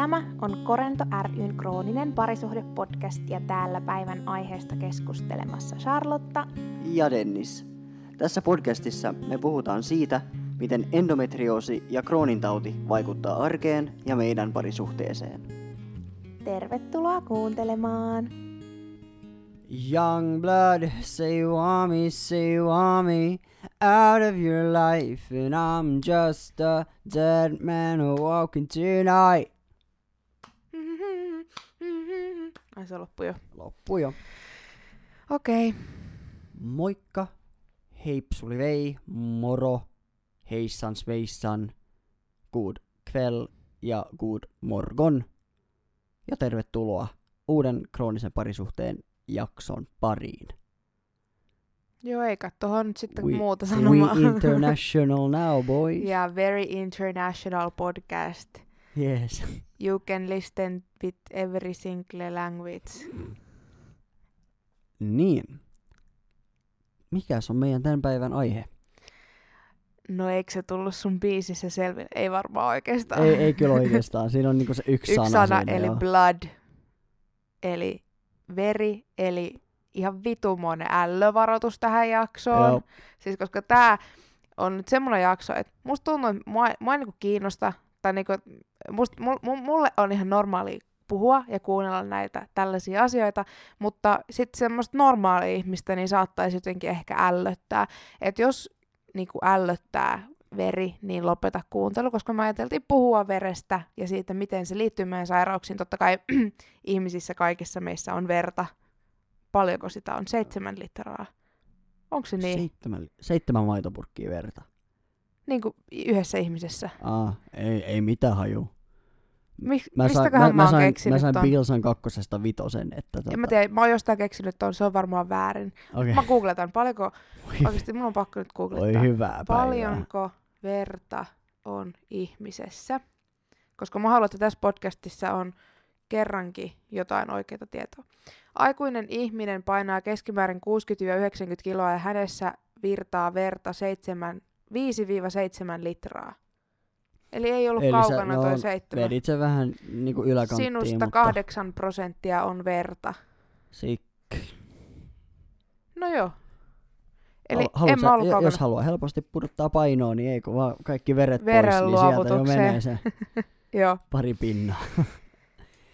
Tämä on Korento ryn krooninen parisuhdepodcast ja täällä päivän aiheesta keskustelemassa Charlotta ja Dennis. Tässä podcastissa me puhutaan siitä, miten endometrioosi ja kroonintauti vaikuttaa arkeen ja meidän parisuhteeseen. Tervetuloa kuuntelemaan! Young blood, say you want me, say you want me out of your life And I'm just a dead man walking tonight Ai se loppu jo. Loppu jo. Okei. Okay. Moikka, heipsuli vei, moro, heissan sveissan, good kväll ja good morgon. Ja tervetuloa uuden kroonisen parisuhteen jakson pariin. Joo, eikä tuohon nyt sitten we, muuta sanomaan. We international now, boys. yeah, very international podcast. Yes. You can listen with every single language. Niin. Mikäs on meidän tämän päivän aihe? No eikö se tullut sun biisissä selville? Ei varmaan oikeastaan. Ei, ei kyllä oikeastaan. Siinä on niinku se yksi, yksi sana. sana siinä, eli joo. blood. Eli veri, eli ihan vitumoinen ällövaroitus tähän jaksoon. Joo. Siis koska tää on nyt semmoinen jakso, että musta tuntuu, että mua, mua ei niinku kiinnosta, tai niinku, must, mulle on ihan normaali puhua ja kuunnella näitä tällaisia asioita, mutta sitten semmoista normaalia ihmistä niin saattaisi jotenkin ehkä ällöttää. Että jos niinku ällöttää veri, niin lopeta kuuntelu, koska me ajateltiin puhua verestä ja siitä, miten se liittyy meidän sairauksiin. Totta kai ihmisissä kaikissa meissä on verta. Paljonko sitä on? Seitsemän litraa. Onko se niin? Seitsemän, seitsemän maitopurkkia verta. Niin kuin yhdessä ihmisessä. Aa, ei, ei mitään haju. Mik, Mä, sain, mä, mä, sain, mä sain ton? Bilsan kakkosesta vitosen. Että tota, En mä tiedä, mä oon jostain keksinyt ton, se on varmaan väärin. Okay. Mä googletan, paljonko, oikeesti mun on pakko nyt Oi googlettaa. hyvää päivää. Paljonko verta on ihmisessä? Koska mä haluan, että tässä podcastissa on kerrankin jotain oikeaa tietoa. Aikuinen ihminen painaa keskimäärin 60-90 kiloa ja hänessä virtaa verta 7, 5-7 litraa. Eli ei ollut Eli kaukana sä, toi no, seitsemän. Vedit se vähän niinku yläkanttiin, Sinusta mutta... kahdeksan prosenttia on verta. Sik. No joo. Eli Hal- en mä sä- ollut jo- kaukana. Jos haluaa helposti pudottaa painoa, niin ei kun vaan kaikki veret pois, niin sieltä jo menee se Joo, pari pinnaa.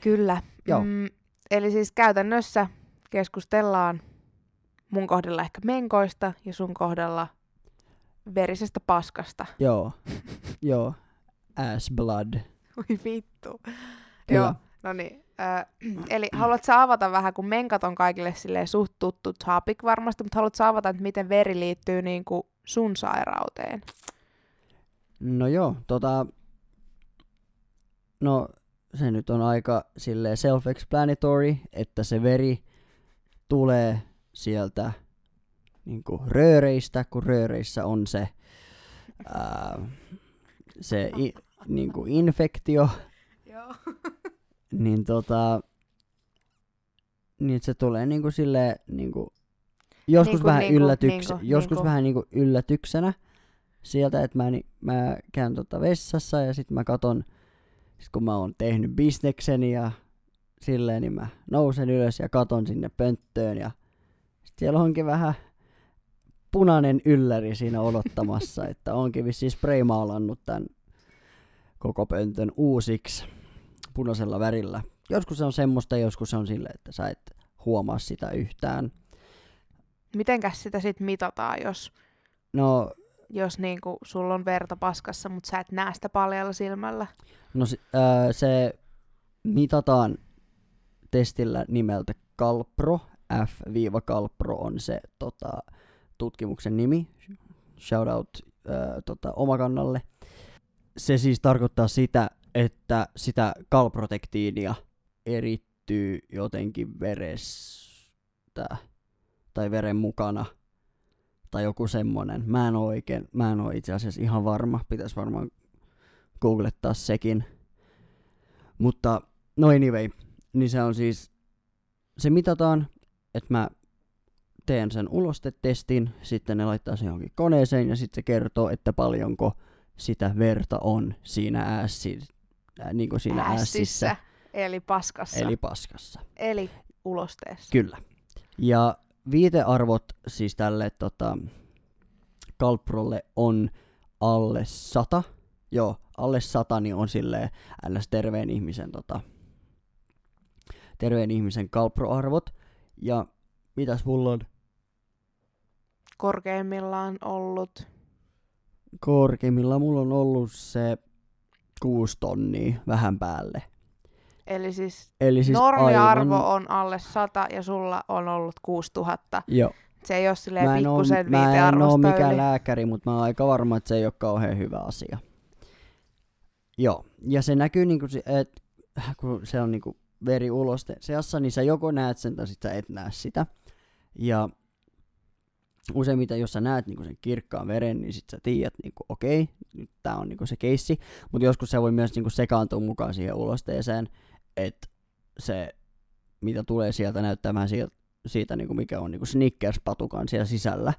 kyllä. Joo. Mm, eli siis käytännössä keskustellaan mun kohdalla ehkä menkoista ja sun kohdalla verisestä paskasta. Joo, joo. Ass blood. Oi vittu. Kyllä. Joo, no niin. Äh, eli haluatko avata vähän, kun menkat on kaikille silleen suht tuttu topic varmasti, mutta haluatko avata, että miten veri liittyy niin kuin sun sairauteen? No joo, tota... No, se nyt on aika sille self-explanatory, että se veri tulee sieltä niinku rööreistä, kun rööreissä on se, ää, se i, niinku infektio, Joo. niin tota, niin se tulee niinku sille niinku, joskus Niinku- vähän niinku- yllätyks, niinku- joskus niinku. vähän niinku yllätyksenä sieltä, että mä, ni- mä käyn tota vessassa ja sit mä katon, sit kun mä oon tehnyt bisnekseni ja silleen, niin mä nousen ylös ja katon sinne pönttöön ja sit siellä onkin vähän punainen ylläri siinä odottamassa, että onkin vissiin spraymaalannut tämän koko pöntön uusiksi punaisella värillä. Joskus se on semmoista, joskus se on silleen, että sä et huomaa sitä yhtään. Mitenkäs sitä sitten mitataan, jos, No, jos niinku sulla on verta paskassa, mutta sä et näe sitä paljalla silmällä? no si- ää, se mitataan testillä nimeltä Calpro. F-Calpro on se tota, tutkimuksen nimi. Shout out ää, tota, omakannalle. Se siis tarkoittaa sitä, että sitä kalprotektiinia erittyy jotenkin verestä tai veren mukana tai joku semmonen. Mä en oo oikein, mä en oo itse asiassa ihan varma, pitäisi varmaan googlettaa sekin. Mutta no anyway, niin se on siis, se mitataan, että mä teen sen ulostetestin, sitten ne laittaa sen johonkin koneeseen ja sitten se kertoo, että paljonko sitä verta on siinä ässin äh, niin kuin siinä ässissä, Ässissä, eli paskassa, eli eli, paskassa. eli ulosteessa. Kyllä. Ja viitearvot siis tälle tota, Kalprolle on alle 100. Joo, alle 100 niin on silleen ns. terveen ihmisen, tota, terveen ihmisen Kalproarvot. Ja mitäs mulla on? Korkeimmillaan ollut Korkeimmilla mulla on ollut se 6 tonnia vähän päälle. Eli siis, Eli siis normiarvo aivan, on alle 100 ja sulla on ollut 6000. Joo. Se ei ole silleen Mä pikkusen mä en oo viitearvosta mikään yli. lääkäri, mutta mä oon aika varma, että se ei ole kauhean hyvä asia. Joo, ja se näkyy niinku, si- et, kun se on niinku veri uloste seassa, niin sä joko näet sen tai sit sä et näe sitä. Ja useimmiten, jos sä näet niinku sen kirkkaan veren, niin sit sä tiedät, niinku, okei, nyt tää on niinku se keissi. Mutta joskus se voi myös niinku sekaantua mukaan siihen ulosteeseen, että se, mitä tulee sieltä, näyttää vähän siitä, siitä niinku, mikä on niinku Snickers-patukan siellä sisällä.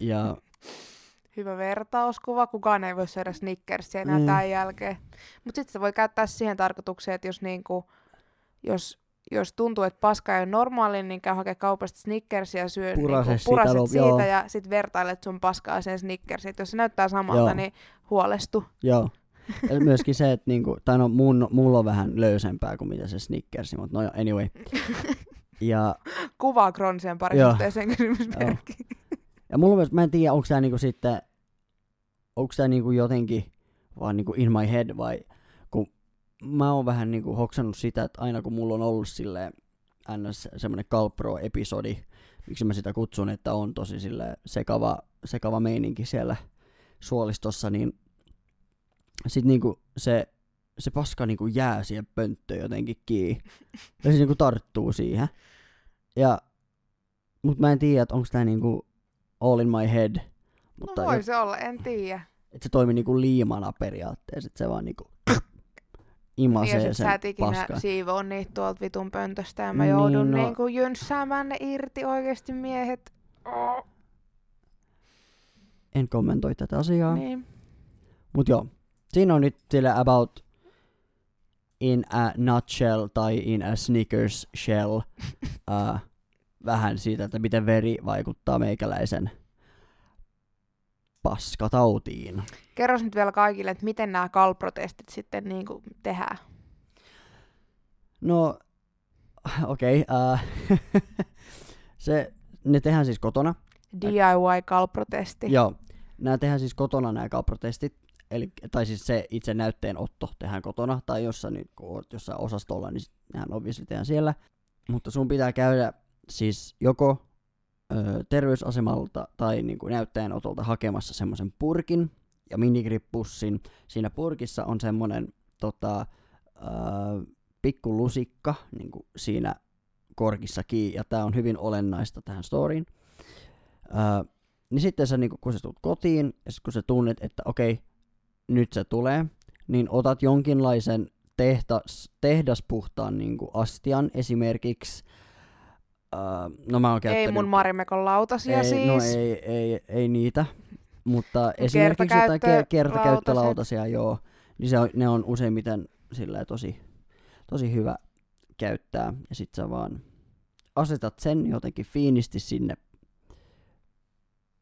Ja Hyvä vertauskuva. Kukaan ei voi syödä Snickersia enää Mm. tämän jälkeen. Mutta sitten se voi käyttää siihen tarkoitukseen, että jos, niinku, jos, jos tuntuu, että paska ei ole normaali, niin käy hakea kaupasta Snickersia ja syö Purase niinku, sitä, puraset no, siitä joo. ja sitten vertailet sun paskaa sen Snickersiin. Jos se näyttää samalta, Joo. niin huolestu. Joo. Ja myöskin se, että niinku, tai no mun, mulla on vähän löysempää kuin mitä se Snickersi, mutta no joo, anyway. Ja, Kuvaa Kronsien parisuhteeseen kysymysmerkki. ja mulla on myös, mä en tiedä, onko tää niinku sitten, onko tää niinku jotenkin vaan niinku in my head vai, mä oon vähän niinku hoksannut sitä, että aina kun mulla on ollut silleen ns. semmonen Calpro-episodi, miksi mä sitä kutsun, että on tosi sille sekava, sekava meininki siellä suolistossa, niin sit niinku se, se paska niinku jää siihen pönttöön jotenkin kiinni. Ja se niinku tarttuu siihen. Ja, mut mä en tiedä, että onko tää niinku all in my head. Mutta No voi se olla, en tiedä. et se toimi niinku liimana periaatteessa, että se vaan niinku Niin, imasee jos sen sä et ikinä paskan. siivoo niitä tuolta vitun pöntöstä ja mä Niin, joudun no- niinku jynssäämään ne irti oikeesti miehet. Oh. En kommentoi tätä asiaa. Niin. Mut joo, siinä on nyt sille about in a nutshell tai in a Snickers shell uh, vähän siitä, että miten veri vaikuttaa meikäläisen paskatautiin. Kerros nyt vielä kaikille, että miten nämä kalprotestit sitten niinku tehdään. No, okei. Okay, uh, se, ne tehdään siis kotona. DIY-kalprotesti. Joo, nämä tehdään siis kotona nämä kaprotestit. Eli, tai siis se itse näytteenotto tehdään kotona, tai jos sä nyt kun oot jossain osastolla, niin nehän obviously tehdään siellä. Mutta sun pitää käydä siis joko ö, terveysasemalta tai niin kuin näytteenotolta hakemassa semmoisen purkin ja minigrippussin. Siinä purkissa on semmoinen tota, ö, pikku lusikka niin kuin siinä korkissa kiinni, ja tämä on hyvin olennaista tähän storyin. Ö, niin sitten sä, niin kun sä tulet kotiin, ja sit kun sä tunnet, että okei, nyt se tulee, niin otat jonkinlaisen tehdas, tehdaspuhtaan niin astian esimerkiksi. Uh, no mä oon. Ei mun Marimekon lautasia ei, siis. No ei, ei, ei niitä, mutta esimerkiksi jotain ke- Kertakäyttö- kertakäyttölautasia, joo. Niin se on, ne on useimmiten sillä tosi, tosi hyvä käyttää. Ja sit sä vaan asetat sen jotenkin fiinisti sinne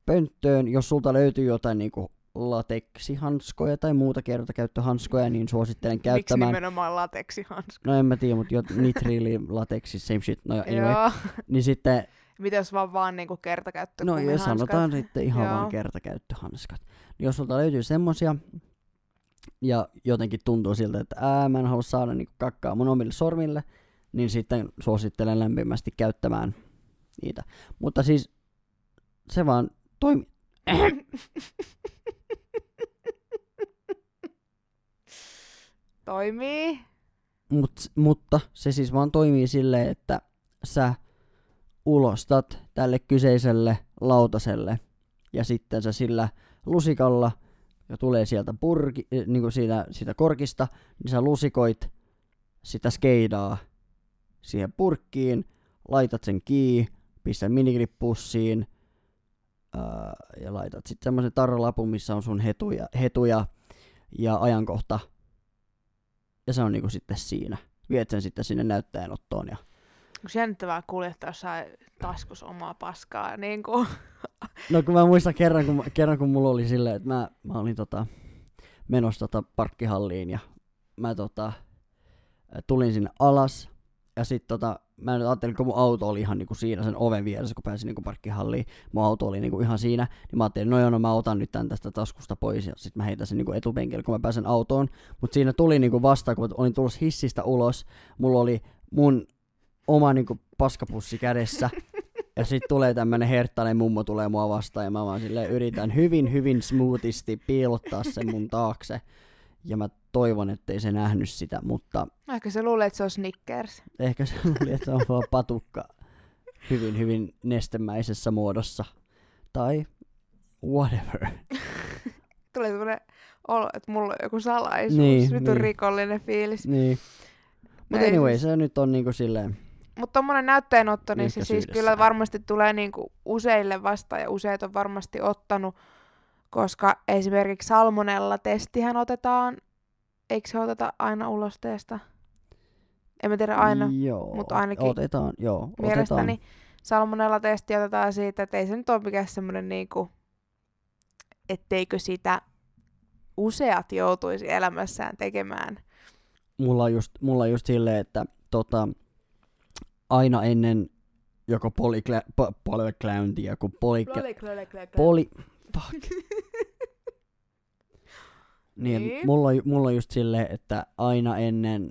pönttöön. Jos sulta löytyy jotain niinku lateksihanskoja tai muuta kertakäyttöhanskoja, niin suosittelen Miksi käyttämään. nimenomaan lateksihanska? No en mä tiedä, mutta nitriili, lateksi, same shit. No anyway. Joo. Niin sitten Mitä jos vaan vaan niinku kertakäyttö No jos sanotaan sitten ihan Joo. vaan kertakäyttöhanskat. Jos sulta löytyy semmosia, ja jotenkin tuntuu siltä, että ää, mä en halua saada niinku kakkaa mun omille sormille, niin sitten suosittelen lämpimästi käyttämään niitä. Mutta siis se vaan toimi. Toimii. Mut, mutta se siis vaan toimii silleen, että sä ulostat tälle kyseiselle lautaselle ja sitten sä sillä lusikalla, ja tulee sieltä purki, niin kuin siitä, siitä korkista, niin sä lusikoit sitä skeidaa siihen purkkiin, laitat sen kiinni, pistät minigrippussiin ää, ja laitat sitten semmoisen tarralapun, missä on sun hetuja, hetuja ja ajankohta ja se on niinku sitten siinä. Viet sen sitten sinne näyttäjänottoon ja Onko jännittävää kuljettaa jossain taskus omaa paskaa? Niin kuin. No kun mä muistan kerran, kun, kerran, kun mulla oli silleen, että mä, mä olin tota, menossa tota parkkihalliin ja mä tota, tulin sinne alas ja sitten tota, mä nyt ajattelin, kun mun auto oli ihan niinku siinä sen oven vieressä, kun pääsin niinku parkkihalliin, mun auto oli niinku ihan siinä, niin mä ajattelin, no joo, no mä otan nyt tän tästä taskusta pois ja sitten mä heitän sen niinku etupenkille, kun mä pääsen autoon. Mutta siinä tuli niinku vasta, kun olin tulossa hissistä ulos, mulla oli mun oma niinku paskapussi kädessä, ja sitten tulee tämmönen herttainen mummo tulee mua vastaan, ja mä vaan silleen yritän hyvin, hyvin smoothisti piilottaa sen mun taakse. Ja mä toivon, ettei se nähnyt sitä, mutta Ehkä se luulee, että se on Snickers. ehkä se luuli, että se on vaan patukka hyvin, hyvin nestemäisessä muodossa. Tai whatever. Tulee semmoinen olo, että mulla on joku salaisuus. Niin, Nyt on niin. rikollinen fiilis. niin. Mutta anyway, se nyt on niinku silleen, Mutta tommonen näytteenotto, niin se siis kyllä varmasti tulee niinku useille vastaan ja useat on varmasti ottanut, koska esimerkiksi salmonella-testihän otetaan, eikö se oteta aina ulosteesta? En mä tiedä aina. joo, mut ainakin otetaan, joo, Mielestäni otetaan. salmonella-testi otetaan siitä, että ei se nyt ole mikään semmoinen niinku, etteikö sitä useat joutuisi elämässään tekemään. Mulla on just, mulla on just silleen, että tota, aina ennen joko polyclowntia, kun poliklä, poli... Fuck. niin, Niin. Mulla, on, mulla on just silleen, että aina ennen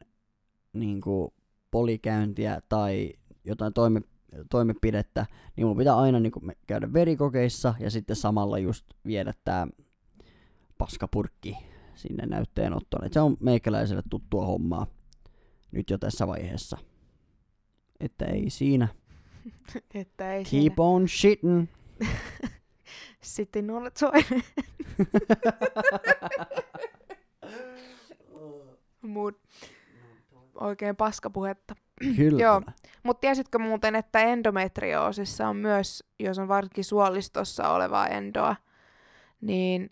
niinku, polikäyntiä tai jotain toime, toimepidettä, niin mun pitää aina niinku, me- käydä verikokeissa ja sitten samalla just viedä tää paskapurkki sinne näytteenottoon. Et se on meikäläiselle tuttua hommaa nyt jo tässä vaiheessa. Että ei siinä. Että ei Keep on shitting. Sitten olet soinen. Mut oikein paskapuhetta. Kyllä. Joo. Mutta tiesitkö muuten, että endometrioosissa on myös, jos on varsinkin suolistossa olevaa endoa, niin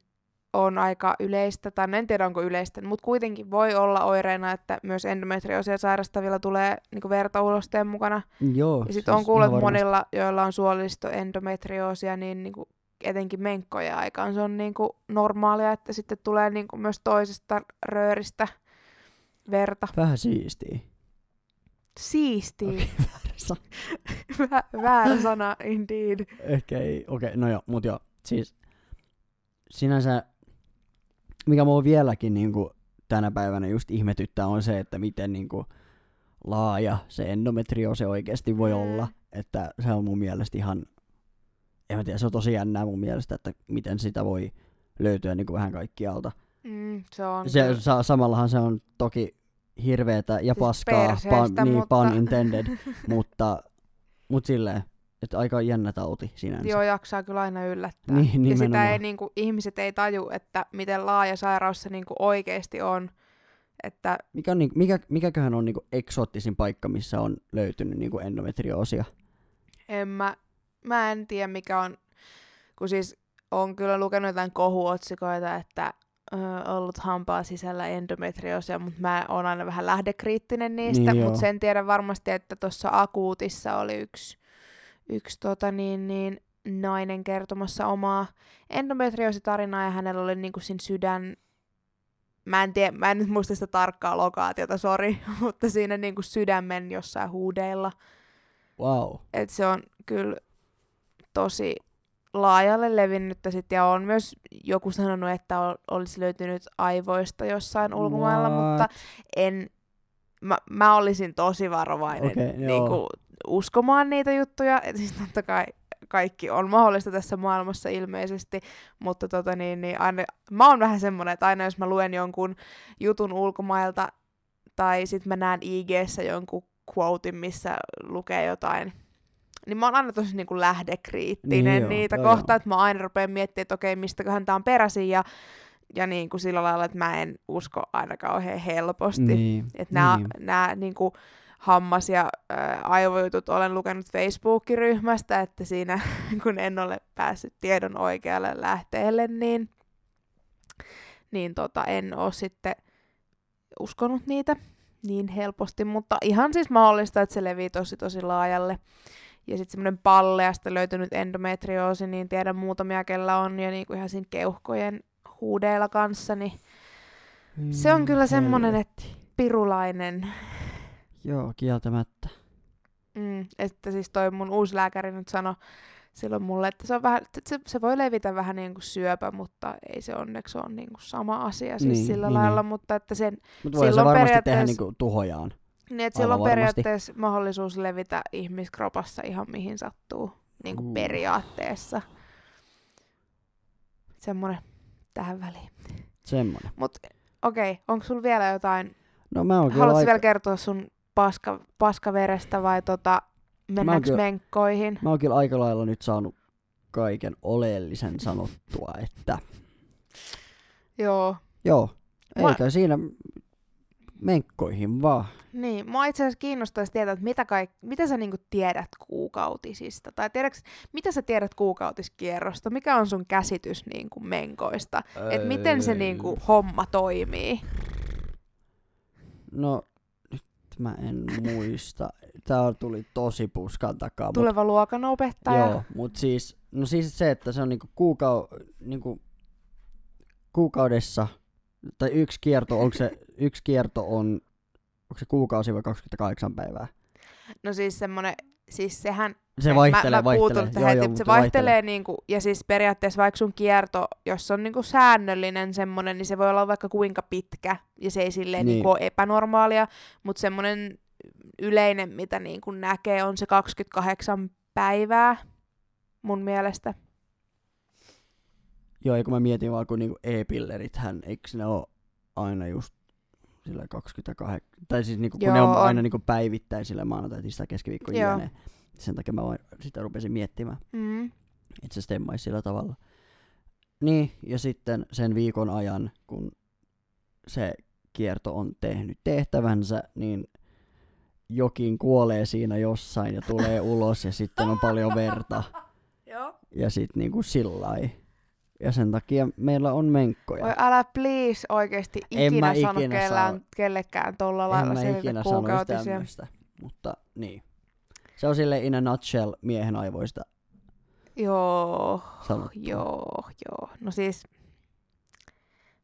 on aika yleistä, tai en tiedä onko yleistä, mutta kuitenkin voi olla oireena, että myös endometrioosia sairastavilla tulee niinku verta ulosteen mukana. Joo. Ja sitten on siis kuullut, että varmasti. monilla, joilla on suolistoendometrioosia, niin niinku etenkin menkkojen aikaan se on niinku normaalia, että sitten tulee niinku myös toisesta rööristä verta. Vähän siistiä. Siistiä. Okei, väärä sana. Vä- väärä sana, indeed. Ehkä ei. Okei, okay, no joo, mut joo. Siis sinänsä, mikä mua vieläkin niinku tänä päivänä just ihmetyttää on se, että miten niinku laaja se endometrioosi oikeasti voi Mm. olla. Että se on mun mielestä ihan, en mä tiedä, se on tosi jännää mun mielestä, että miten sitä voi löytyä niinku vähän kaikkialta. Mm, se on Se, sa, samallahan se on toki hirveetä ja Siis paskaa, pan, niin, mutta- pun intended, mutta, mut silleen, että aika jännä tauti sinänsä. Joo, jaksaa kyllä aina yllättää. Niin, ja sitä nimenomaan. ei, niinku, ihmiset ei taju, että miten laaja sairaus se niinku oikeasti on. Että Mikä on, niinku, mikä, mikäköhän on niinku eksoottisin paikka, missä on löytynyt niinku endometrioosia? en mä, mä en tiedä mikä on, kun siis on kyllä lukenut jotain kohuotsikoita, että ö, ollut hampaa sisällä endometrioosia, mutta mä oon aina vähän lähdekriittinen niistä, Niin mutta sen tiedän varmasti, että tuossa akuutissa oli yksi, yksi tota niin, niin, nainen kertomassa omaa endometrioositarinaa ja hänellä oli niinku siinä sydän, mä en, tiedä, mä en nyt muista sitä tarkkaa lokaatiota, sori, mutta siinä niinku sydämen jossain huudeilla. Wow. Et se on kyllä tosi laajalle levinnyttä sit, ja on myös joku sanonut, että ol, olisi löytynyt aivoista jossain ulkomailla, What? mutta en, mä, mä olisin tosi varovainen Okei, joo. niinku, uskomaan niitä juttuja, et siis totta kai kaikki on mahdollista tässä maailmassa ilmeisesti, mutta tota niin, niin aina, mä oon vähän semmonen, että aina jos mä luen jonkun jutun ulkomailta, tai sit mä näen IG-ssä jonkun quotein, missä lukee jotain, niin mä oon aina tosi niin kuin lähdekriittinen Niin joo, niitä joo, kohtaan, joo. että mä aina rupean miettimään, että okei, mistäköhän tää on peräisin, ja, ja niin kuin sillä lailla, että mä en usko aina kauhean helposti. Niin. Että nämä, niin. nämä niin kuin hammas- ja ää, aivojutut olen lukenut Facebook-ryhmästä, että siinä kun en ole päässyt tiedon oikealle lähteelle, niin, niin tota, en ole sitten uskonut niitä niin helposti, mutta ihan siis mahdollista, että se levii tosi tosi laajalle. Ja sitten semmoinen palleasta löytynyt endometrioosi, niin tiedän muutamia, kellä on, ja niinku ihan siinä keuhkojen huudeilla kanssa, niin se on kyllä semmoinen, että pirulainen. Joo, kieltämättä. Mm, että siis toi mun uusi lääkäri nyt sanoi silloin mulle, että se, on vähän, se, se voi levitä vähän niin kuin syöpä, mutta ei se onneksi ole niin kuin sama asia siis Niin, sillä niin, lailla, niin. mutta että sen, Mutta voi se Silloin varmasti tehdä periaatteessa- niinku tuhojaan. niin että sillä on periaatteessa mahdollisuus levitä ihmiskropassa ihan mihin sattuu, niin kuin Uh. periaatteessa. Semmoinen tähän väliin. Semmonen. Mutta okei, okay, onko sulla vielä jotain, No mä oon haluatko aika... vielä kertoa sun paska, paskaverestä vai tota, mennäänkö kyllä- menkkoihin? Mä oon kyllä aika lailla nyt saanut kaiken oleellisen sanottua, että Joo, joo, Mä- eikä siinä menkkoihin vaan. Niin, mua itse asiassa kiinnostaisi tietää, että mitä, kaik- mitä sä niinku tiedät kuukautisista. Tai tiedäks, mitä sä tiedät kuukautiskierrosta? Mikä on sun käsitys niinku menkoista? Et miten se Öö, niinku homma toimii? No, nyt mä en muista. Tää tuli tosi puskan takaa. mut- Tuleva luokanopettaja? Joo, mut siis, no siis se, että se on niinku, kuukau, niinku kuukaudessa, tai yksi kierto, onko se, yksi kierto on, onko se kuukausi vai 28 päivää? No siis semmonen, siis sehän... Se vaihtelee, mä, mä puutun vaihtelee. tähän heti, mutta se vaihtelee, niinku, ja siis periaatteessa vaikka sun kierto, jos on niinku säännöllinen semmonen, niin se voi olla vaikka kuinka pitkä, ja se ei silleen Niin. niinku ole epänormaalia, mutta semmonen yleinen, mitä niinku näkee, on se 28 päivää mun mielestä. Joo, ja kun mä mietin vaan, kun niinku e-pillerithän, eikö ne ole aina just sillä 28, tai siis niinku, kun Joo, ne on, on. aina niinku päivittäin sille maanantai, tiistai, keskiviikko, Joo. jne. Sen takia mä sitä rupesin miettimään, Mm. että se stemmaisi sillä tavalla. Niin, ja sitten sen viikon ajan, kun se kierto on tehnyt tehtävänsä, niin jokin kuolee siinä jossain ja tulee ulos ja sitten on paljon verta Joo. ja sitten niinku sillai. Ja sen takia meillä on menkkoja. Voi älä please oikeesti En ikinä mä sano ikinä kellään, sano. kellekään tolla en lailla mä sanoisi kuukautisia. Mutta niin. Se on sille in a nutshell miehen aivoista Joo, sanottu. joo, joo. No siis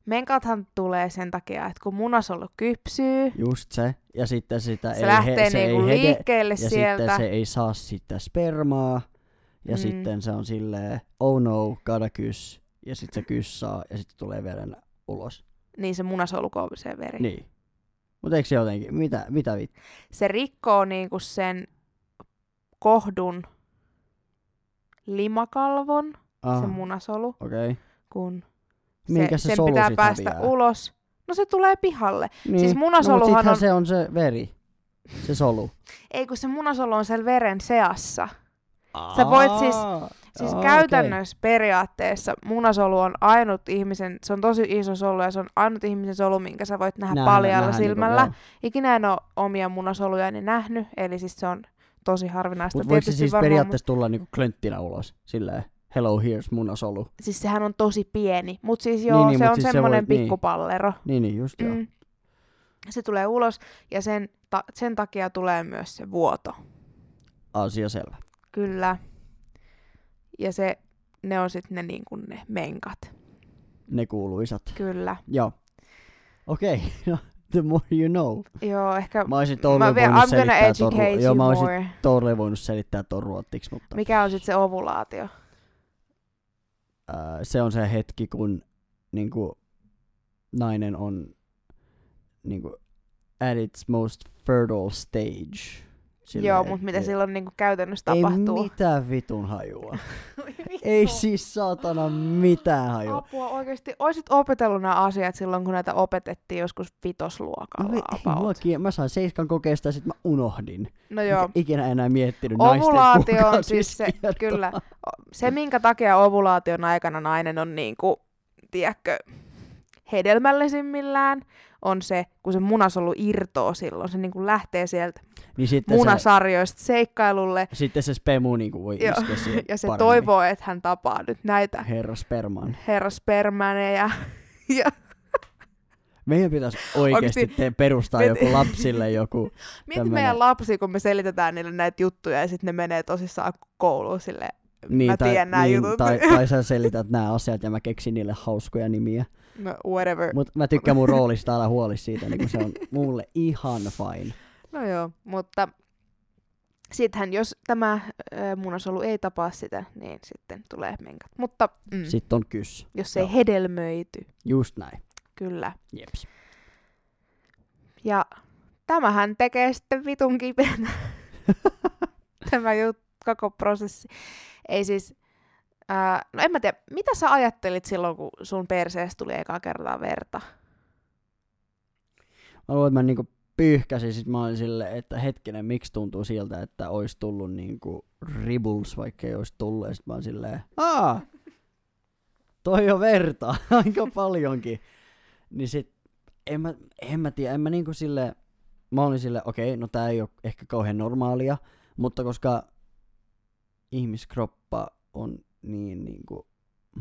menkathan tulee sen takia, että kun munasolu kypsyy, Just se. Ja sitten sitä se ei, lähtee he, se niinku ei liikkeelle ja sieltä. sitten se ei saa sitä spermaa. Ja Mm. sitten se on silleen, oh no, gotta kyss. Ja sitten se kyssaa ja sitten tulee veren ulos. Niin se munasolu se veri. Niin. Mutta eikö se jotenkin, mitä, mitä vittu? Se rikkoo niinku sen kohdun limakalvon, Ah, se munasolu, Okei. Okay. kun Minkä se sen solu pitää päästä häviää? ulos. No se tulee pihalle. Niin. Siis no, munasoluhan sittenhän on- se on se veri. Se solu. Ei kun se munasolu on siellä veren seassa. Sä voit siis- Siis Aa, käytännössä periaatteessa munasolu on ainut ihmisen, se on tosi iso solu ja se on ainut ihmisen solu, minkä sä voit nähdä Nähdä- paljalla nähdä silmällä. Niinku, Ikinä en ole omia munasoluja nähnyt, eli siis se on tosi harvinaista. Mutta voiko se siis varmaan periaatteessa tulla niinku klönttinä ulos? Silleen, hello here's munasolu. Siis sehän on tosi pieni, mutta siis joo, Niin, niin, se on siis se semmoinen voi- niin. pikkupallero. Niin, niin just joo. Mm. Se tulee ulos ja sen, ta- sen takia tulee myös se vuoto. Asia selvä. Kyllä. Ja se, ne on sitten ne, niin kuin ne menkat. Ne kuuluisat. Kyllä. Joo. Okei, okay. the more you know. Joo, ehkä Mä olisin mä totally vielä, voinut I'm gonna selittää joo, mä olisin more. totally voinut selittää ton ruottiksi, mutta Mikä on sitten se ovulaatio? se on se hetki, kun niinku, nainen on niinku, at its most fertile stage. Joo, mutta mitä silloin niinku käytännössä Ei tapahtuu? mitään vitun hajua. Ei siis saatana mitään hajua. Apua oikeesti. Oisit opetellut nämä asiat silloin, kun näitä opetettiin joskus vitosluokalla. No, ei, about. mua kiin- mä sain seiskan kokeesta ja sit mä unohdin. No joo. Enkä ikinä enää miettinyt Ovulaatio on siis se, kuukautiskiertoa. kyllä. Se, minkä takia ovulaation aikana nainen on niinku, tiedätkö, hedelmällisimmillään, on se, kun se munasolu irtoo silloin. Se niinku lähtee sieltä Niin sitten se, munasarjoista seikkailulle sitten se spemu niinku voi Joo, iskeä siihen ja se paremmin. toivoo, että hän tapaa nyt näitä Herra sperman. herra spermaneja. Ja Meidän pitäisi oikeasti te perustaa joku lapsille joku. Mieti Tämmönen- meidän lapsi, kun me selitetään niille näitä juttuja ja sitten ne menee tosissaan kouluun silleen, Niin, mä tai, tiedän nämä niin, jutut. Tai, tai sä selität nämä asiat ja mä keksin niille hauskoja nimiä. no, whatever. Mutta mä tykkään mun roolista, älä huoli siitä, niin kun se on mulle ihan fine. No joo, mutta sittenhän jos tämä äh, munasolu ei tapaa sitä, niin sitten tulee menkat. Mutta mm, Sitten on kys. jos se ei joo. hedelmöity, Just näin. kyllä. Jeps. Ja tämähän tekee sitten vitun kipeänä tämä jut, koko prosessi. Ei siis, ää, no en mä tiedä, mitä sä ajattelit silloin, kun sun perseestä tuli ekaa kertaa verta? Mä luulen, että mä niinku pyyhkäsin, sit mä olin silleen, että hetkinen, miksi tuntuu siltä, että olisi tullut niinku ribuls, vaikka ei olisi tullut. Ja sit mä olin silleen, aa, toi on verta, aika paljonkin. Niin sit, en mä, en mä tiedä, en mä niinku silleen, mä olin silleen, okei, no tää ei ole ehkä kauhean normaalia, mutta koska ihmiskroppa on niin niinku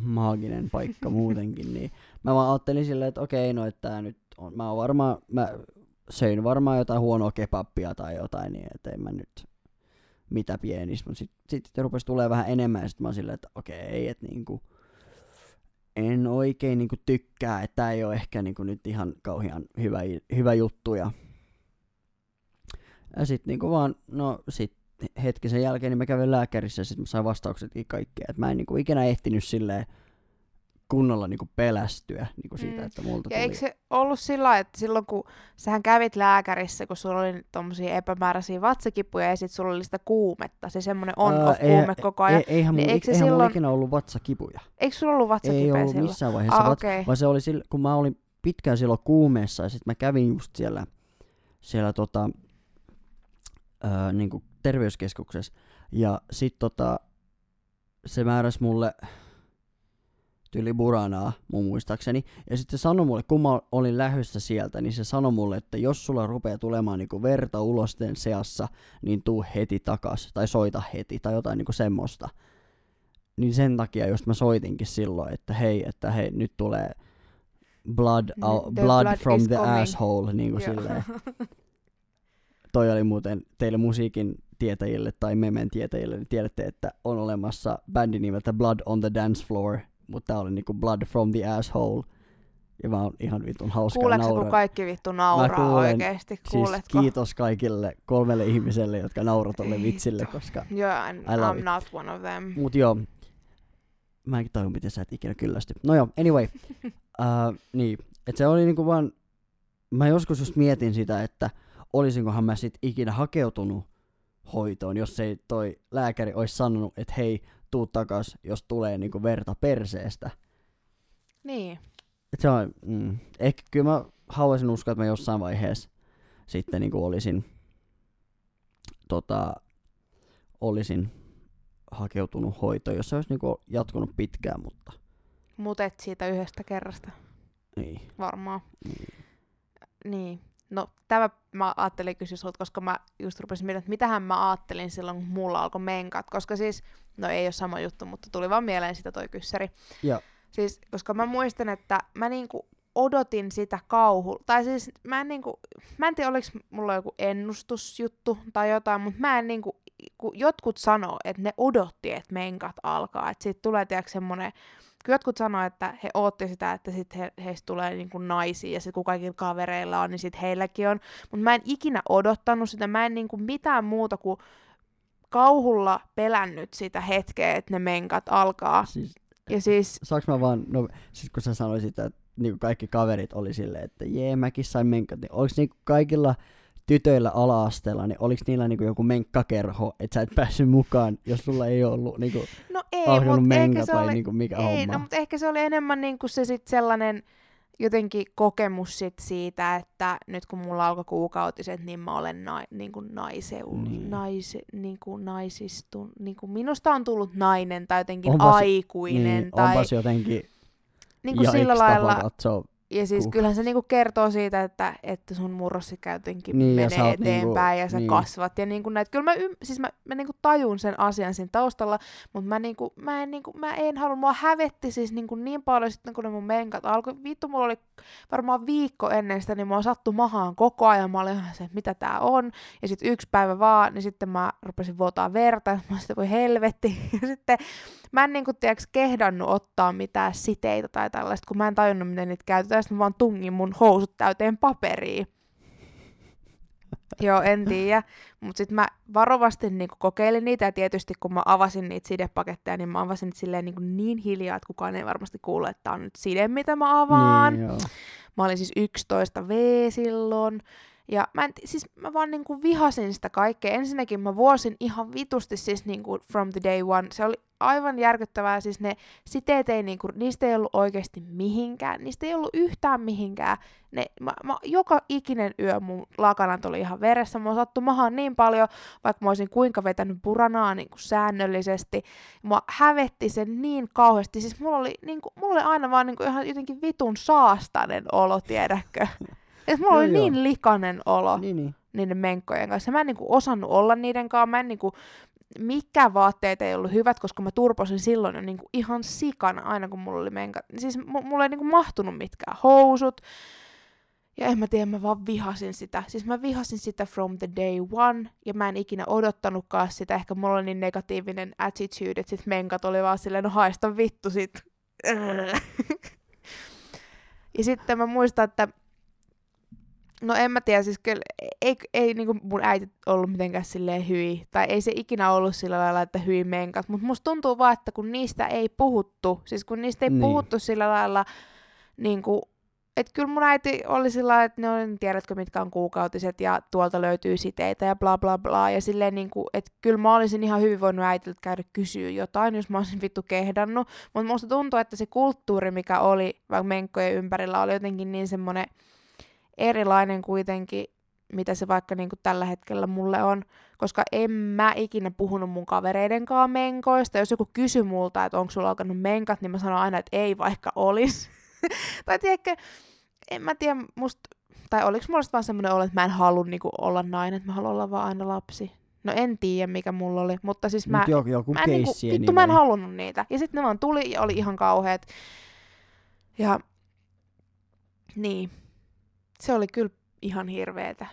maaginen paikka muutenkin, niin mä vaan ajattelin silleen, että okei, no että tää nyt on, mä oon varmaan, mä söin varmaan jotain huonoa kebappia tai jotain, niin että en mä nyt mitä pienis, mutta sitten sit, sit rupesi tulee vähän enemmän, ja sitten mä oon silleen, että okei, että niinku, en oikein niinku tykkää, että tää ei ole ehkä niinku nyt ihan kauhean hyvä, hyvä juttu, ja, ja sitten niinku vaan, no sit hetki sen jälkeen, niin mä kävin lääkärissä, ja sitten mä sain vastauksetkin kaikkea, että mä en niinku ikinä ehtinyt silleen kunnolla niinku pelästyä niinku siitä, Mm. että multa Ja tuli... eikö se ollut sillä että silloin kun sähän kävit lääkärissä, kun sulla oli tommosia epämääräisiä vatsakipuja ja sit sulla oli sitä kuumetta, se semmoinen on-off Ää, kuume koko ajan. Ei, eihän, niin mulla, eihän mulla silloin- ikinä ollut vatsakipuja. Eikö sulla ollut Ei vatsakipeä ollut silloin? missään vaiheessa, Ah, vat, okei. vaan se oli sillä, kun mä olin pitkään silloin kuumeessa ja sitten mä kävin just siellä, siellä tota, ää, niinku terveyskeskuksessa ja sit tota, se määräsi mulle tyli buranaa mun muistaakseni. Ja sitten se sanoi mulle, kun mä olin lähdössä sieltä, niin se sanoi mulle, että jos sulla rupeaa tulemaan niinku verta ulosten seassa, niin tuu heti takas, tai soita heti, tai jotain niinku semmoista. Niin sen takia just mä soitinkin silloin, että hei, että hei, nyt tulee blood, out, the blood, blood from the coming. asshole, niin kuin silleen. Toi oli muuten teille musiikin tietäjille tai memen tietäjille, niin tiedätte, että on olemassa bändi nimeltä Blood on the Dance Floor, mutta tää oli niinku Blood from the Asshole. Ja mä oon ihan vitun hauska Kuuleeko kun nauraa. kaikki vittu nauraa kuulen. oikeesti? Siis Kuuletko? kiitos kaikille kolmelle ihmiselle, jotka nauraa tolle vitsille, koska... Joo, I love I'm it. not one of them. Mut joo, mä enkin tajun, miten sä et ikinä kyllästy. No joo, anyway. uh, niin, et se oli niinku vaan... Mä joskus just mietin sitä, että olisinkohan mä sit ikinä hakeutunut hoitoon, jos ei toi lääkäri olisi sanonut, että hei, tuu takas, jos tulee niinku verta perseestä. Niin. Et se on, mm, ehkä kyllä mä haluaisin uskoa, että mä jossain vaiheessa sitten niinku olisin, tota, olisin hakeutunut hoitoon, jos se olisi niinku jatkunut pitkään, mutta Mut et siitä yhdestä kerrasta. ei. Varmaan. Niin. Niin. No, tämä mä ajattelin kysyä sulta, koska mä just rupesin miettimään, että mitähän mä ajattelin silloin, kun mulla alkoi menkat. Koska siis, no ei ole sama juttu, mutta tuli vaan mieleen sitä toi kyssäri. Ja Siis, koska mä muistan, että mä niinku odotin sitä kauhu. Tai siis mä en niinku, mä en tiedä oliko mulla joku ennustusjuttu tai jotain, mutta mä en niinku, kun jotkut sanoo, että ne odotti, että menkat alkaa. Että siitä tulee tiedätkö semmonen, kun jotkut sanoo, että he ootti sitä, että sit he, heistä tulee niinku naisia ja sit kun kaikilla kavereilla on, niin sit heilläkin on. Mutta mä en ikinä odottanut sitä, mä en niinku mitään muuta kuin kauhulla pelännyt sitä hetkeä, että ne menkat alkaa. siis, Ja siis saaks mä vaan, no sit kun sä sanoit sitä, että niinku kaikki kaverit oli silleen, että jee, mäkin sain menkat, niin oliks niinku kaikilla tytöillä ala-asteella, niin oliks niillä niinku joku menkkakerho, että sä et päässyt mukaan, jos sulla ei ollut niinku No ei, alkanut mutta ehkä se vai oli, niinku mikä ei, homma? no, mutta ehkä se oli enemmän niinku se sit sellainen jotenkin kokemus sit siitä, että nyt kun mulla alkoi kuukautiset, niin mä olen na, niinku naiseu, Niin. niin. naise, niinku naisistun, niinku minusta on tullut nainen tai jotenkin Onpas- aikuinen niin, tai onpas jotenkin niinku ja sillä lailla, katsoa Ja siis Huh. kyllähän se niinku kertoo siitä, että, että sun murrossikä jotenkin Niin, ja menee sä oot eteenpäin niinku- ja sä niin. kasvat ja niinku näitä. Kyllä mä, ym, siis mä, mä niinku tajun sen asian siinä taustalla, mutta mä, niinku, mä, en, niinku, mä en halua, mua hävetti siis niinku niin paljon sitten, kun ne mun menkat alkoi. Vittu, mulla oli varmaan viikko ennen sitä, niin mua sattui mahaan koko ajan. Mä olin ihan se, että mitä tää on. Ja sitten yksi päivä vaan, niin sitten mä rupesin vuotaa verta, ja mä sitten voi helvetti. Ja sitten mä en niinku, tiiäks, kehdannut ottaa mitään siteitä tai tällaista, kun mä en tajunnut, miten niitä käytetään. Sitten mä vaan tungin mun housut täyteen paperia. Joo, en tiedä. Mutta sitten mä varovasti niinku kokeilin niitä, ja tietysti kun mä avasin niitä sidepaketteja, niin mä avasin niitä silleen niinku niin hiljaa, että kukaan ei varmasti kuule, että tää on nyt side, mitä mä avaan. Niin, joo. Mä olin siis 11 V silloin. Ja mä, en, siis mä vaan niinku vihasin sitä kaikkea. Ensinnäkin mä vuosin ihan vitusti siis niinku from the day one. Se oli aivan järkyttävää. Siis ne siteet ei niinku, niistä ei ollut oikeasti mihinkään. Niistä ei ollut yhtään mihinkään. Ne, mä, mä, joka ikinen yö mun lakanat oli ihan veressä. Mä sattu mahaan niin paljon, vaikka mä olisin kuinka vetänyt puranaa niinku säännöllisesti. Mua hävetti se niin kauheasti. Siis mulla oli, niinku, mulla oli aina vaan niinku ihan jotenkin vitun saastainen olo, tiedätkö? Et mulla Joo, oli joo. niin likainen olo Niin, niin. niiden menkkojen kanssa. Mä en niinku osannut olla niiden kanssa. Mä en niinku, mikä vaatteet ei ollut hyvät, koska mä turposin silloin jo niinku ihan sikana aina kun mulla oli menkat. Siis m- mulla ei niinku mahtunut mitkään housut. Ja en mä tiedä, mä vaan vihasin sitä. Siis mä vihasin sitä from the day one, ja mä en ikinä odottanutkaan sitä. Ehkä mulla oli niin negatiivinen attitude, että sit menkat oli vaan silleen, no haista vittu sit. ja sitten mä muistan, että No en mä tiedä, siis kyllä ei, ei niinku mun äiti ollut mitenkään silleen hyi, tai ei se ikinä ollut sillä lailla, että hyi menkat, mutta musta tuntuu vaan, että kun niistä ei puhuttu, siis kun niistä ei Niin. niin. puhuttu sillä lailla, niinku, että kyllä mun äiti oli sillä lailla, että no en tiedätkö mitkä on kuukautiset ja tuolta löytyy siteitä ja bla bla bla, ja silleen niinku, että kyllä mä olisin ihan hyvin voinut äitiltä käydä kysyä jotain, jos mä olisin vittu kehdannut, mutta musta tuntuu, että se kulttuuri, mikä oli vaikka menkkojen ympärillä, oli jotenkin niin semmoinen erilainen kuitenkin, mitä se vaikka niinku tällä hetkellä mulle on, koska en mä ikinä puhunut mun kavereiden kanssa menkoista. Jos joku kysyi multa, että onko sulla alkanut menkat, niin mä sanon aina, että ei vaikka olis. tai tiedätkö, en mä tiedä, musta, tai oliko mulla vaan semmoinen olo, että mä en halua niinku olla nainen, että mä haluan olla vaan aina lapsi. No en tiedä, mikä mulla oli, mutta siis mä, Mut joku, joku mä en, niinku, vittu, mä en halunnut niitä. Ja sitten ne vaan tuli ja oli ihan kauheat. Ja niin, se oli kyllä ihan hirveetä,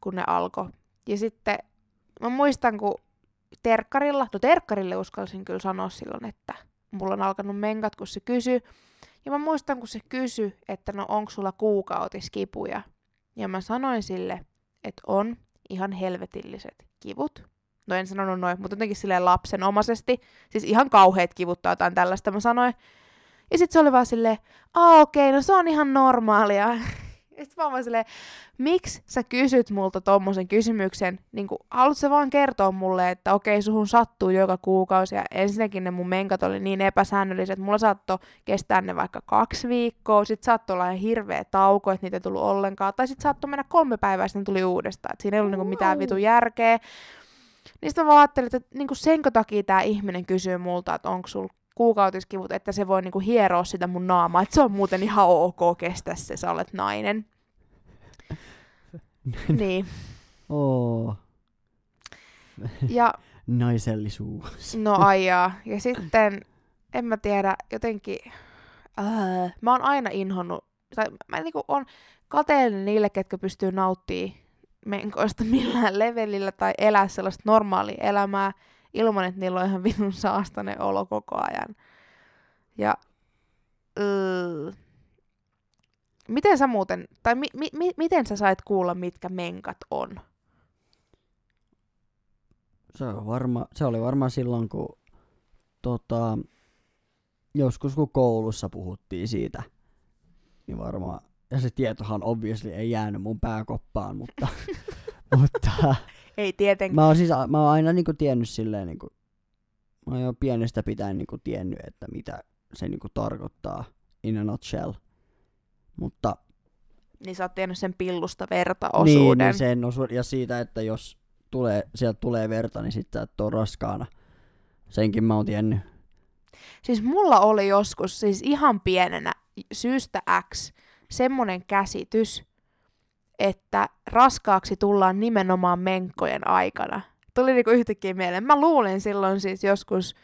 kun ne alkoi. Ja sitten mä muistan, kun terkkarilla, no terkkarille uskalsin kyllä sanoa silloin, että mulla on alkanut menkat, kun se kysyi. Ja mä muistan, kun se kysyi, että no onko sulla kuukautiskipuja. Ja mä sanoin sille, että on ihan helvetilliset kivut. No en sanonut noin, mutta jotenkin silleen lapsenomaisesti. Siis ihan kauheat kivut tai jotain tällaista mä sanoin. Ja sit se oli vaan silleen, aa okei, no se on ihan normaalia. Ja sit mä vaan silleen, miksi sä kysyt multa tommosen kysymyksen? Niin haluat sä vaan kertoa mulle, että okei, suhun sattuu joka kuukausi. Ja ensinnäkin ne mun menkat oli niin epäsäännölliset, mulla saattoi kestää ne vaikka kaksi viikkoa, sit saattoi olla ihan hirveä tauko, että niitä ei tullut ollenkaan. Tai sit saattoi mennä kolme päivää, sitten tuli uudestaan. Et siinä ei ollut niinku mitään vitun järkeä. Sit mä vaan ajattelin, että niinku senkö takia tää ihminen kysyy multa, että onko sulla kuukautiskivut, että se voi niinku hieroa sitä mun naamaa, että se on muuten ihan ok kestä se, sä olet nainen. niin. Oo, Ja naisellisuus. no ajaa. Ja sitten, en mä tiedä, jotenkin, äh, mä oon aina inhonnut, tai mä niinku on kateellinen niille, ketkä pystyy nauttimaan menkoista millään levelillä tai elää sellaista normaalia elämää ilman, että niillä on ihan vitun saastainen olo koko ajan. Ja äh, miten sä muuten, tai mi, mi, mi, miten sä sait kuulla, mitkä menkat on? Se, on varma, se oli varmaan silloin, kun tota, joskus kun koulussa puhuttiin siitä, niin varmaan, ja se tietohan obviously ei jäänyt mun pääkoppaan, mutta, mutta Ei tietenkään. mä oon siis mä oon aina niinku tiennyt silleen, niinku, mä oon jo pienestä pitäen niinku tiennyt, että mitä se niinku tarkoittaa in a nutshell. Mutta Niin sä oot tiennyt sen pillusta verta niin, osuuden. niin sen osu- ja siitä, että jos tulee, sieltä tulee verta, niin sit sä et oo raskaana. Senkin mä oon tiennyt. Siis mulla oli joskus, siis ihan pienenä, syystä X semmoinen käsitys, että raskaaksi tullaan nimenomaan menkkojen aikana. Tuli niinku yhtäkkiä mieleen. Mä luulin silloin siis joskus,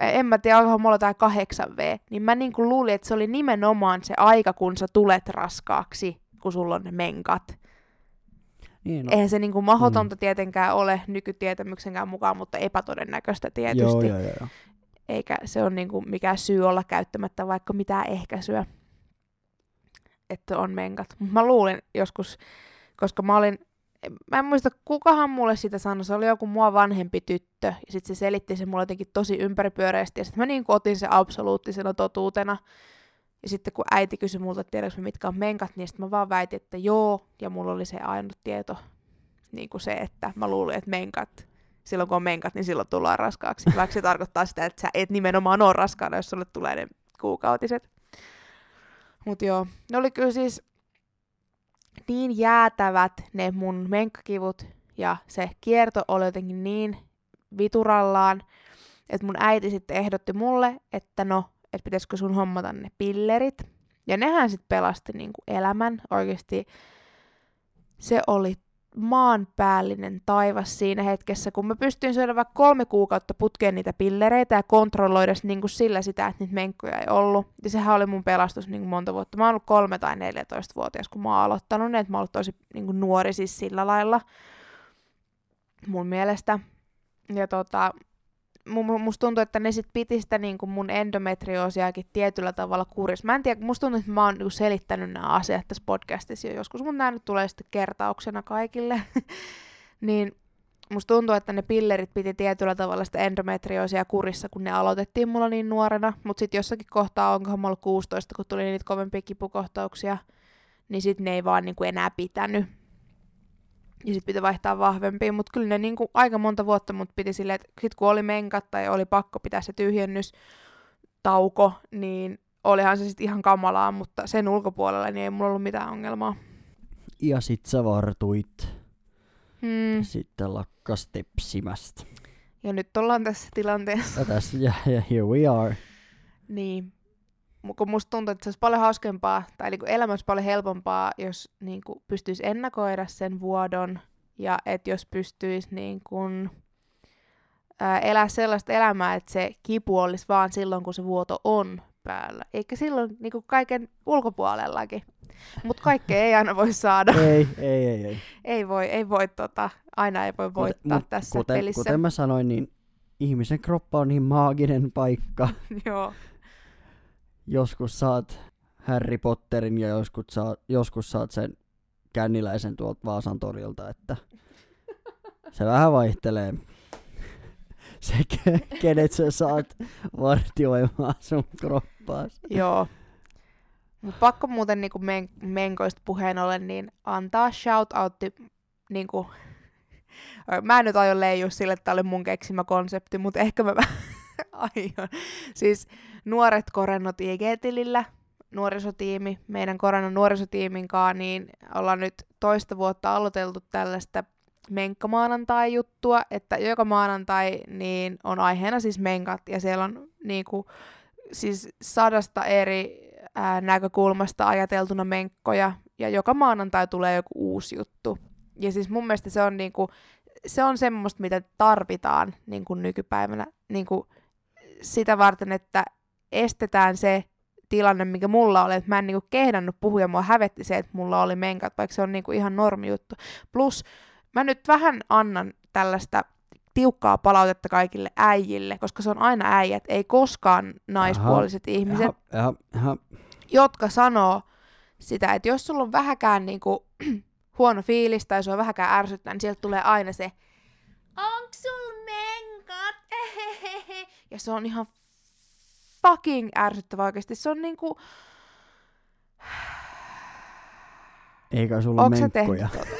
en mä tiedä, onko mulla tai 8V, niin mä niinku luulin, että se oli nimenomaan se aika, kun sä tulet raskaaksi, kun sulla on ne menkat. Niin, no. Eihän se niinku mahdotonta mm. tietenkään ole nykytietämyksenkään mukaan, mutta epätodennäköistä tietysti. Joo, joo, joo, joo. Eikä se ole niinku mikään syy olla käyttämättä vaikka mitään ehkäisyä, että on menkat. Mä luulin joskus, koska mä olin, mä en muista kukahan mulle sitä sanoi, se oli joku mua vanhempi tyttö, ja sitten se selitti se mulle jotenkin tosi ympäripyöreästi, ja sitten mä niin otin se absoluuttisena totuutena, ja sitten kun äiti kysyi multa, että tiedätkö mitkä on menkat, niin sitten mä vaan väitin, että joo, ja mulla oli se ainut tieto, niin kuin se, että mä luulin, että menkat, silloin kun on menkat, niin silloin tullaan raskaaksi. Vaikka se tarkoittaa sitä, että sä et nimenomaan ole raskaana, jos sulle tulee ne kuukautiset. Mut joo, ne oli kyllä siis niin jäätävät ne mun menkkakivut, ja se kierto oli jotenkin niin viturallaan, että mun äiti sitten ehdotti mulle, että no, että pitäisikö sun hommata ne pillerit. Ja nehän sitten pelasti niinku elämän. Oikeasti se oli maanpäällinen taivas siinä hetkessä, kun mä pystyin syödä vaikka kolme kuukautta putkeen niitä pillereitä ja kontrolloida niin kuin sillä sitä, että niitä menkkoja ei ollut. Ja sehän oli mun pelastus niin kuin monta vuotta. Mä oon ollut kolme tai 14-vuotias, kun mä oon aloittanut ne, että mä oon ollut tosi niin kuin nuori siis sillä lailla mun mielestä. Ja tota, musta tuntuu, että ne sit piti sitä niin kuin mun endometrioosiakin tietyllä tavalla kurissa. Mä en tiedä, musta tuntuu, että mä oon niin selittänyt nämä asiat tässä podcastissa jo joskus, mutta nämä nyt tulee sitten kertauksena kaikille. niin musta tuntuu, että ne pillerit piti tietyllä tavalla sitä endometrioosia kurissa, kun ne aloitettiin mulla niin nuorena, mutta sitten jossakin kohtaa, onkohan mulla 16, kun tuli niitä kovempia kipukohtauksia, niin sitten ne ei vaan niin kuin enää pitänyt. Ja sitten piti vaihtaa vahvempiin, mutta kyllä ne niinku aika monta vuotta mut piti silleen, että sit kun oli menkat tai oli pakko pitää se tyhjennys, tauko, niin olihan se sitten ihan kamalaa, mutta sen ulkopuolella niin ei mulla ollut mitään ongelmaa. Ja sit sä vartuit. Hmm. Ja sitten lakkas tepsimästä. Ja nyt ollaan tässä tilanteessa. Ja tässä, ja, ja here we are. Niin. Kun musta tuntuu, että se olisi paljon hauskempaa, tai niin elämä olisi paljon helpompaa, jos niin kuin pystyisi ennakoida sen vuodon, ja että jos pystyisi niin kuin, ää, elää sellaista elämää, että se kipu olisi vaan silloin, kun se vuoto on päällä, eikä silloin niin kuin kaiken ulkopuolellakin. Mutta kaikkea ei aina voi saada. Ei, ei, ei. Ei, ei voi, ei voi tota, aina ei voi voittaa Kuten, tässä kuten, pelissä. Kuten mä sanoin, niin ihmisen kroppa on niin maaginen paikka. Joo. Joskus saat Harry Potterin ja joskus saat, joskus saat sen känniläisen tuolta Vaasan torilta, että se vähän vaihtelee. Se, ke- kenet sä saat vartioimaan sun kroppaas. Joo. Mut pakko muuten niinku men- menkoista puheen ollen, niin antaa shoutoutti niinku... Mä en nyt aio leijua sille, että tää oli mun keksimä konsepti, mutta ehkä mä vähän aion. Siis nuoret korennot IG-tilillä, nuorisotiimi, meidän korennon nuorisotiimin kanssa, niin ollaan nyt toista vuotta aloiteltu tällaista menkkamaanantai-juttua, että joka maanantai niin on aiheena siis menkat, ja siellä on niinku, siis sadasta eri ää, näkökulmasta ajateltuna menkkoja, ja joka maanantai tulee joku uusi juttu. Ja siis mun mielestä se on, niinku, se on semmoista, mitä tarvitaan niinku nykypäivänä niinku, sitä varten, että estetään se tilanne, mikä mulla oli, että mä en niinku kehdannut puhua ja mua hävetti se, että mulla oli menkat, vaikka se on niinku ihan normi juttu. Plus mä nyt vähän annan tällaista tiukkaa palautetta kaikille äijille, koska se on aina äijät, ei koskaan naispuoliset aha, ihmiset, aha, aha. jotka sanoo sitä, että jos sulla on vähäkään niinku, huono fiilis tai on vähäkään ärsyttää, niin sieltä tulee aina se, onks sul menkat? Ja se on ihan fucking ärsyttävä oikeesti. Se on niinku... Eikä sulla Onko sä menkkoja. tehnyt tota?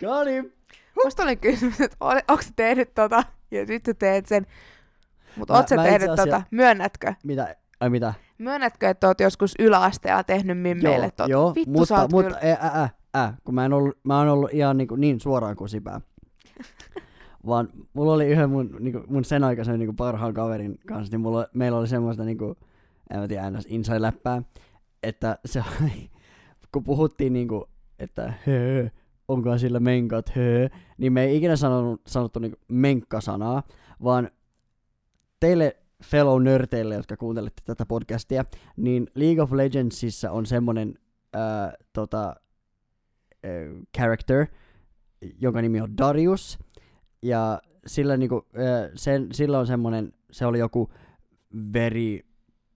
Got him. Musta oli kysymys, että onko sä tehnyt tota? Ja sit sä teet sen. Mut Mä- oot sä tehnyt asia- tota? Myönnätkö? Mitä? Ai mitä? Myönnätkö, että oot joskus yläasteella tehnyt mimmeille tota? joo Vittu mutta, sä oot mutta kyllä... ä, ä, ä, ä, kun mä en ollut, mä oon ollut ihan niin, kuin, niin suoraan kuin sipää. Vaan mulla oli yhden mun, niin kuin, mun sen aikaisen niin kuin parhaan kaverin kanssa, niin mulla, meillä oli semmoista niin kuin, en mä tiedä, ns. inside-läppää, että se oli, kun puhuttiin niinku, että höö, onkohan sillä menkat, höö, niin me ei ikinä sanonut, sanottu niinku menkkasanaa, vaan teille fellow nörteille, jotka kuuntelette tätä podcastia, niin League of Legendsissa on semmonen äh, tota, äh, character, jonka nimi on Darius, ja sillä, niinku, sen, sillä on semmonen, se oli joku veri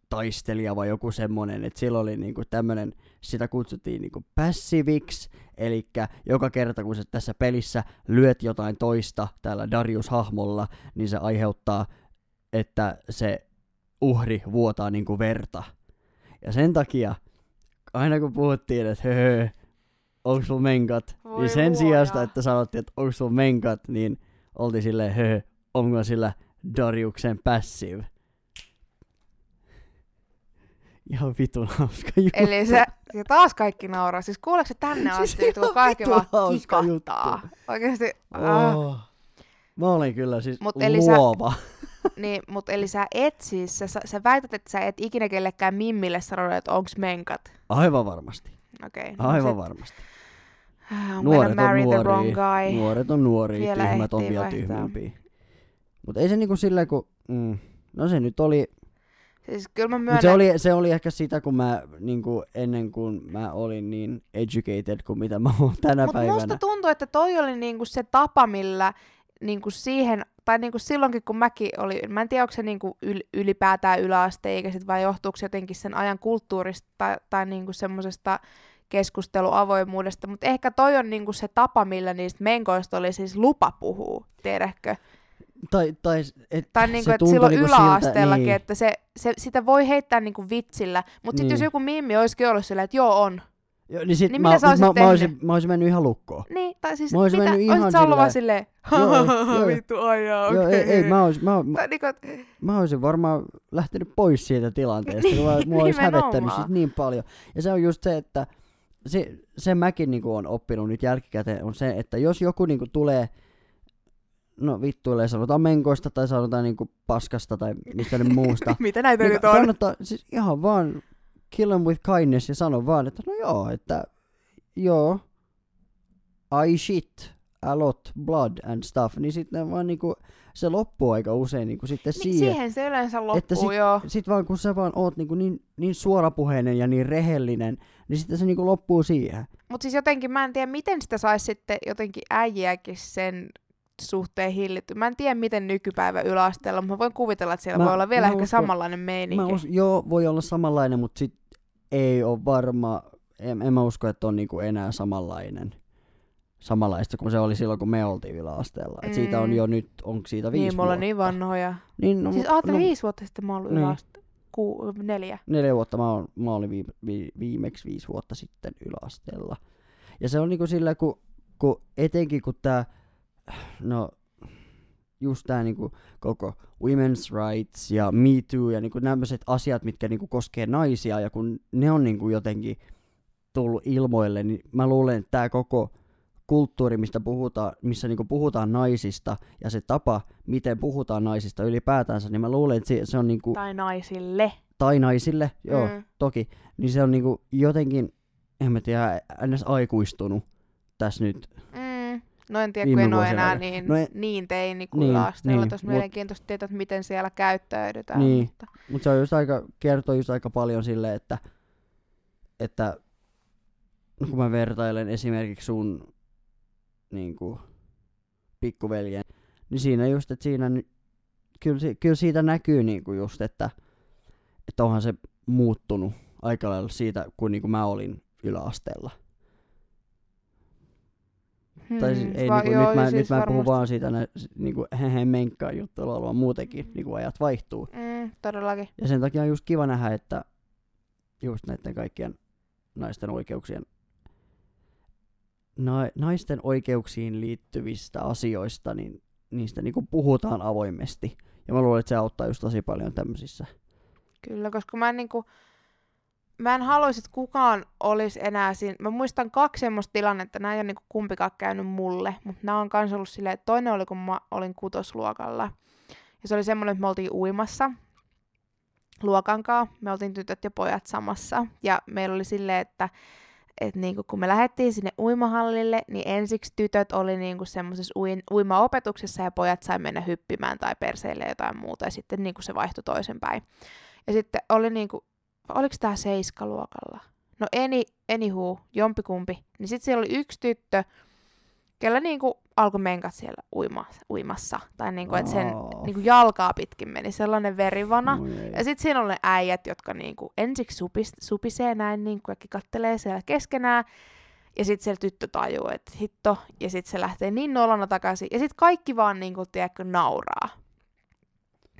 taistelija vai joku semmonen, että sillä oli niinku tämmönen, sitä kutsuttiin niinku passiviksi, eli joka kerta kun sä tässä pelissä lyöt jotain toista tällä Darius-hahmolla, niin se aiheuttaa, että se uhri vuotaa niinku verta. Ja sen takia, aina kun puhuttiin, että höhö, onko sulla menkat, Voi niin sen luoja. sijasta, että sanottiin, että onko sulla menkat, niin oltiin silleen, höhö, onko sillä Dariuksen passive. Ihan vitun hauska juttu. Eli se, ja taas kaikki nauraa. Siis kuuleeko se tänne Siis asti, että ihan kaikki vaan kikattaa. Oikeesti, ah. Oh. Mä olin kyllä siis Mut eli sä- luova. Niin, mutta eli sä et siis, sä, sä väität, että sä et ikinä kellekään mimmille sanonut, että onks menkat. Aivan varmasti. Okei. Aivan sit, varmasti. I'm Nuoret marry on the wrong nuoria. guy. Nuoret on nuoria, Vielä tyhmät on vielä vaihtaa. tyhmempiä. Mutta ei se niinku silleen, kun... Mm, no se nyt oli... Siis kyllä mä Mut myönnän, se, oli, se oli ehkä sitä, kun mä niinku, ennen kuin mä olin niin educated kuin mitä mä oon tänä Mutta päivänä. musta tuntuu, että toi oli niinku se tapa, millä niinku siihen, tai niinku silloinkin kun mäkin olin, mä en tiedä onko se niinku yl, ylipäätään yläasteikäiset vai johtuuko se jotenkin sen ajan kulttuurista tai, tai niinku semmoisesta keskusteluavoimuudesta, mutta ehkä toi on niinku se tapa, millä niistä menkoista oli siis lupa puhua, tiedätkö? Tai, tai, et, Tai niinku, että silloin niinku yläasteellakin, siltä, että se, se, sitä voi heittää niinku vitsillä, mutta sitten jos Niin. joku mimmi olisikin ollut sillä, että joo on, niin, niin, sit Niin mä, mitä sä mä, olisit mä, tehnyt? olisin, mä olisin mennyt ihan lukkoon. Niin, tai siis Mä olisin mitä, mennyt ihan olisit sä ollut vaan silleen- vittu ajaa, okei. Joo, ei, ei, mä, olisin, mä, mä, Tai niinku, et- mä olisin varmaan lähtenyt pois siitä tilanteesta, kun mä, mua olisi hävettänyt siis niin paljon. Ja se on just se, että se, se mäkin niinku on oppinut nyt jälkikäteen, on se, että jos joku niinku tulee, no vittuilee, sanotaan menkoista tai sanotaan niinku paskasta tai mistä nyt muusta, mitä näitä niin nyt on? kannattaa siis ihan vaan kill them with kindness ja sano vaan, että no joo, että joo, I shit a lot, blood and stuff, niin sitten vaan niinku, se loppuu aika usein niinku sitten Niin, siihen. siihen se yleensä loppuu, Että sit- joo. Sit vaan kun sä vaan oot niinku niin, niin suorapuheinen ja niin rehellinen, niin sitten se niinku loppuu siihen. Mutta siis jotenkin mä en tiedä, miten sitä saisi sitten jotenkin äijääkin sen suhteen hillitty. Mä en tiedä, miten nykypäivä yläasteella, mutta mä voin kuvitella, että siellä Mä- voi olla vielä ehkä uskon- samanlainen meininki. Mä us, joo, voi olla samanlainen, mutta sit ei ole varma, en, en mä usko, että on niinku enää samanlainen. Samanlaista kuin se oli silloin, kun me oltiin yläasteella. Et siitä on Mm. jo nyt, onko siitä viisi niin, mulla on vuotta. niin vanhoja. Niin, no, siis ajattelin no, viisi vuotta sitten mä oon ollut Niin. Ku, neljä. neljä vuotta mä, oon, mä olin viime, vi, viimeksi viisi vuotta sitten yläasteella. Ja se on niinku sillä, kun, kun etenkin kun tää, no just tää niinku koko women's rights ja Me Too ja niinku nämmäiset asiat, mitkä niinku koskee naisia ja kun ne on niinku jotenkin tullut ilmoille, niin mä luulen, että tää koko kulttuuri, mistä puhutaan, missä niinku puhutaan naisista ja se tapa, miten puhutaan naisista ylipäätänsä, niin mä luulen, että se, se on niinku, Tai naisille. tai naisille, joo, Mm. toki, niin se on niinku jotenkin, en mä tiedä, ns. aikuistunut tässä nyt. Mm. No en tiedä, kun en ole enää niin, No ei- niin teini kuin Niin, yläasteella. niin, Tosi mut- mielenkiintoista tietää, että miten siellä käyttäydytään. Niin. Mutta... Mutta se on just aika, kertoo just aika paljon sille, että, että no kun mä vertailen esimerkiksi sun niinku, pikkuveljen, niin siinä just, että siinä kyllä, kyllä siitä näkyy niinku just, että, että onhan se muuttunut aika lailla siitä, kun niinku mä olin yläasteella. Tai siis ei, Va- niinku, joo, nyt mä, siis nyt mä puhun vaan siitä nä, niinku, hehe menkkaa juttuilla, vaan muutenkin niinku ajat vaihtuu. Mm, todellakin. Ja sen takia on just kiva nähdä, että just näiden kaikkien naisten oikeuksien na, naisten oikeuksiin liittyvistä asioista, niin niistä niinku puhutaan avoimesti. Ja mä luulen, että se auttaa just tosi paljon tämmöisissä. Kyllä, koska mä en niinku, mä en haluaisi, että kukaan olisi enää siinä. Mä muistan kaksi semmoista tilannetta, nämä ei ole niinku kumpikaan käynyt mulle, mutta nämä on kans ollut silleen, että toinen oli, kun mä olin kutosluokalla. Ja se oli semmoinen, että me oltiin uimassa. luokankaa. Me oltiin tytöt ja pojat samassa. Ja meillä oli silleen, että et niinku, kun me lähdettiin sinne uimahallille, niin ensiksi tytöt oli niinku semmoisessa uimaopetuksessa ja pojat sai mennä hyppimään tai perseille jotain muuta ja sitten niinku se vaihtui toisenpäin. Ja sitten oli niinku, oliko tämä seiskaluokalla? No any, anywho, jompikumpi. Niin sitten siellä oli yksi tyttö, kellä niinku alkoi menkat siellä uima, uimassa. Tai niinku, että sen Oh. niinku jalkaa pitkin meni sellainen verivana. Oi ei. Ja sitten siinä on ne äijät, jotka niinku ensiksi supis, supisee näin, niinku, kaikki kattelee siellä keskenään. Ja sitten siellä tyttö tajuu, että hitto. Ja sitten se lähtee niin nolona takaisin. Ja sitten kaikki vaan, niinku, tiedätkö, nauraa.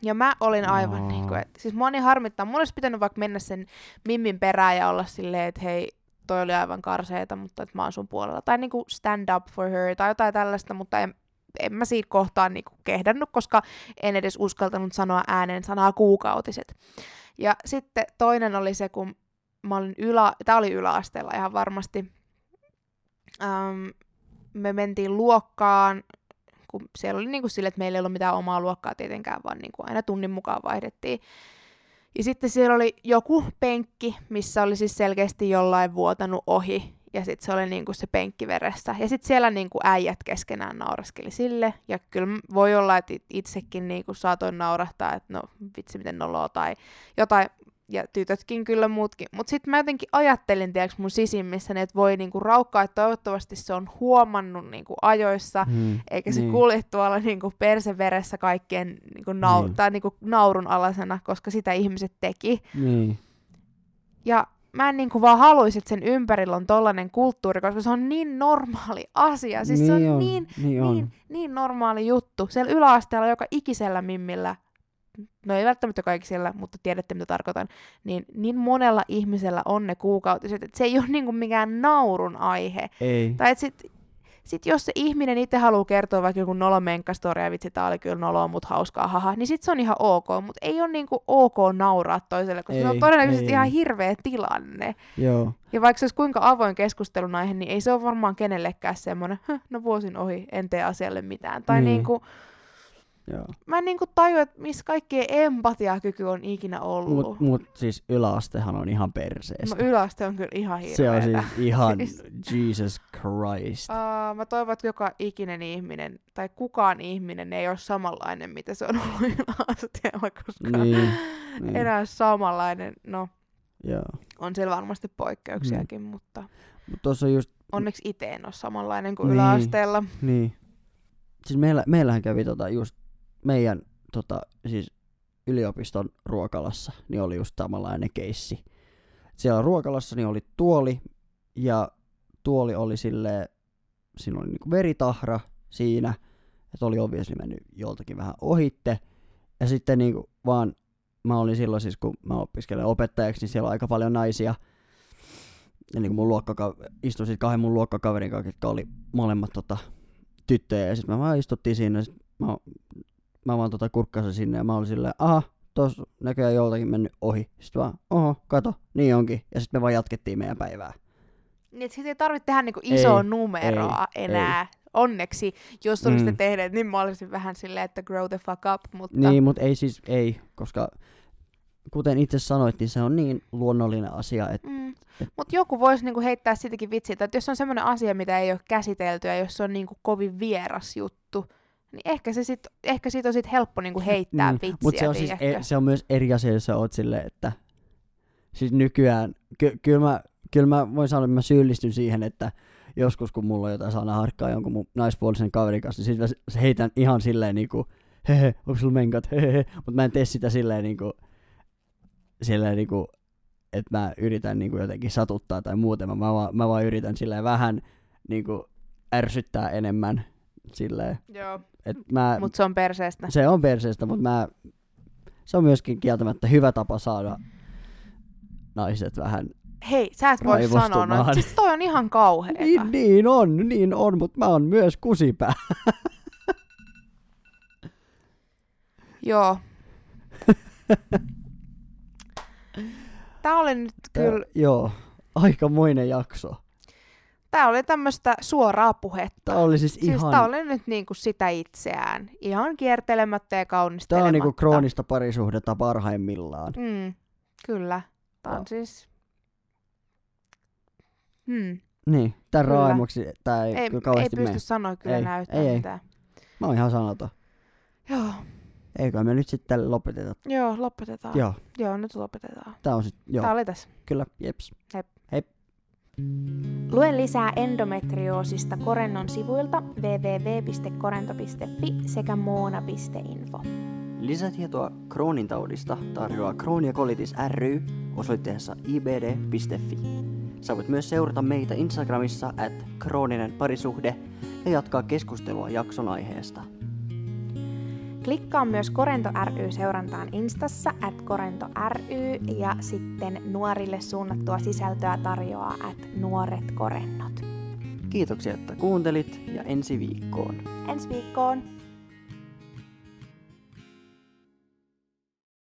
Ja mä olin aivan Aa. niinku, että siis mua niin harmittaa. Mulla olisi pitänyt vaikka mennä sen Mimmin perään ja olla silleen, että hei, toi oli aivan karseeta, mutta että mä oon sun puolella. Tai niinku stand up for her tai jotain tällaista, mutta en, en mä siitä kohtaan niinku kehdannut, koska en edes uskaltanut sanoa ääneen sanaa kuukautiset. Ja sitten toinen oli se, kun mä olin ylä, tää oli yläasteella ihan varmasti. Ähm, me mentiin luokkaan, kun siellä oli niinku sille, että meillä ei ollut mitään omaa luokkaa tietenkään, vaan niinku aina tunnin mukaan vaihdettiin. Ja sitten siellä oli joku penkki, missä oli siis selkeästi jollain vuotanut ohi. Ja sitten se oli niinku se penkki veressä. Ja sitten siellä niinku äijät keskenään nauraskeli sille. Ja kyllä voi olla, että it- itsekin niinku saatoin naurahtaa, että no vitsi miten noloa tai jotain. Ja tytötkin kyllä muutkin. Mutta sitten mä jotenkin ajattelin, tiedätkö mun sisimmissä, että voi niinku raukkaa, että toivottavasti se on huomannut niinku ajoissa. Hmm. Eikä se niin. kulje tuolla niinku perseveressä kaikkien niinku nau- Niin. tai niinku naurun alasena, koska sitä ihmiset teki. Niin. Ja mä en niinku vaan haluaisi, että sen ympärillä on tollainen kulttuuri, koska se on niin normaali asia. Siis se on, niin, niin, on. niin, niin normaali juttu. Siellä yläasteella joka ikisellä mimmillä, no ei välttämättä kaikilla, mutta tiedätte mitä tarkoitan, niin, niin monella ihmisellä on ne kuukautiset, että se ei ole niinku mikään naurun aihe. Ei. Tai et sit, sit jos se ihminen itse haluaa kertoa vaikka joku nolomenkkastoria, ja vitsi, tää oli kyllä noloa, mut hauskaa, haha, niin sit se on ihan ok, mutta ei ole niinku ok nauraa toiselle, koska se on Ei, todennäköisesti ei. ihan hirveä tilanne. Joo. Ja vaikka se olisi kuinka avoin keskustelun aihe, niin ei se ole varmaan kenellekään semmoinen, "Höh, no vuosin ohi, en tee asialle mitään. Tai Niin. niinku, Joo. mä en niinku tajua, että missä kaikkien empatiakyky on ikinä ollut. Mut, mut siis yläastehan on ihan perseestä. no yläaste on kyllä ihan hirveetä. se on siis ihan Siis- Jesus Christ. Uh, mä toivon, että joka ikinen ihminen, tai kukaan ihminen ei ole samanlainen, mitä se on ollut yläasteella, koska Niin, niin. enää samanlainen. No, Joo. on siellä varmasti poikkeuksiakin, mutta Mut tossa on just, onneksi itse en ole samanlainen kuin Niin. yläasteella. niin. Siis meillä, meillähän kävi tota just meidän tota, siis yliopiston ruokalassa, niin oli just samanlainen keissi. Siellä ruokalassa niin oli tuoli, ja tuoli oli sille siinä oli niinku veritahra siinä, että oli obviously mennyt joltakin vähän ohitte. Ja sitten niinku vaan, mä olin silloin siis, kun mä opiskelen opettajaksi, niin siellä on aika paljon naisia. Ja niinku mun luokkaka- istuin sit kahden mun luokkakaverin kanssa, jotka oli molemmat tota, tyttöjä. Ja sitten me vaan istuttiin siinä, ja sit mä, mä vaan tota kurkkasin sinne, ja mä olin silleen, aha, tos näköjään joltakin mennyt ohi. Sitten vaan, oho, kato, niin onkin. Ja sitten me vaan jatkettiin meidän päivää. Niin, että siitä ei tarvitse tehdä niinku isoa Ei, numeroa ei, enää. Onneksi, jos olisitte Mm. tehneet, niin mä olisin vähän silleen, että grow the fuck up, mutta Niin, mutta ei siis, ei, koska kuten itse sanoit, niin se on niin luonnollinen asia, että Mm. Mutta joku voisi niinku heittää sitäkin vitsiä, että jos on semmoinen asia, mitä ei ole käsitelty ja jos se on niinku kovin vieras juttu, niin ehkä, se sit, ehkä siitä on sit helppo niinku heittää Mm, vitsiä, Mutta se on, siis, tiedätkö? e, se on myös eri asia, jos sä oot silleen, että siis nykyään, ky- kyllä mä, kyl mä voin sanoa, että mä syyllistyn siihen, että joskus kun mulla on jotain sanaharkkaa jonkun mun naispuolisen kaverin kanssa, niin sit mä heitän ihan silleen niinku, hehe, onko sulla menkat, hehe, mutta mä en tee sitä silleen niinku, silleen niinku, että mä yritän niinku jotenkin satuttaa tai muuten, mä, mä, vaan, mä vaan yritän silleen vähän niinku ärsyttää enemmän silleen, Joo, mutta se on perseestä. se on perseestä, mutta mä, se on myöskin kieltämättä hyvä tapa saada naiset vähän. Hei, sä et voi sanoa. Raivostumaan. Siis toi on ihan kauheeta. Niin, niin on, niin on, mutta mä oon myös kusipää. Joo. Tää oli nyt kyllä, Joo, aikamoinen jakso. Tää oli tämmöistä suoraa puhetta. Tää oli siis, Siis ihan... tää oli nyt niinku sitä itseään. Ihan kiertelemättä ja Tää kaunistelematta. on niinku kroonista parisuhdetta parhaimmillaan. Mm, kyllä. Tää on Joo. siis... Hmm. Niin, tän Kyllä. raaimoksi tää ei, Ei, kyllä ei kauheasti pysty mene. sanoa kyllä Ei, näyttää ei, ei. mitään. Mä oon ihan sanaton. Joo, Eikö me nyt sitten lopeteta? joo, lopetetaan. Joo, Joo, nyt lopetetaan. tää on sit, joo, Tää oli tässä. kyllä, jeps. Lue lisää endometrioosista Korennon sivuilta www.korento.fi sekä moona.info. Lisätietoa Crohnin taudista tarjoaa Crohn Colitis ry osoitteessa ibd.fi. Sä voit myös seurata meitä Instagramissa at krooninen parisuhde ja jatkaa keskustelua jakson aiheesta. Klikkaa myös Korento ry seurantaan Instassa at Korento ry ja sitten nuorille suunnattua sisältöä tarjoaa at Nuoret Korennot. Kiitoksia, että kuuntelit ja ensi viikkoon. Ensi viikkoon!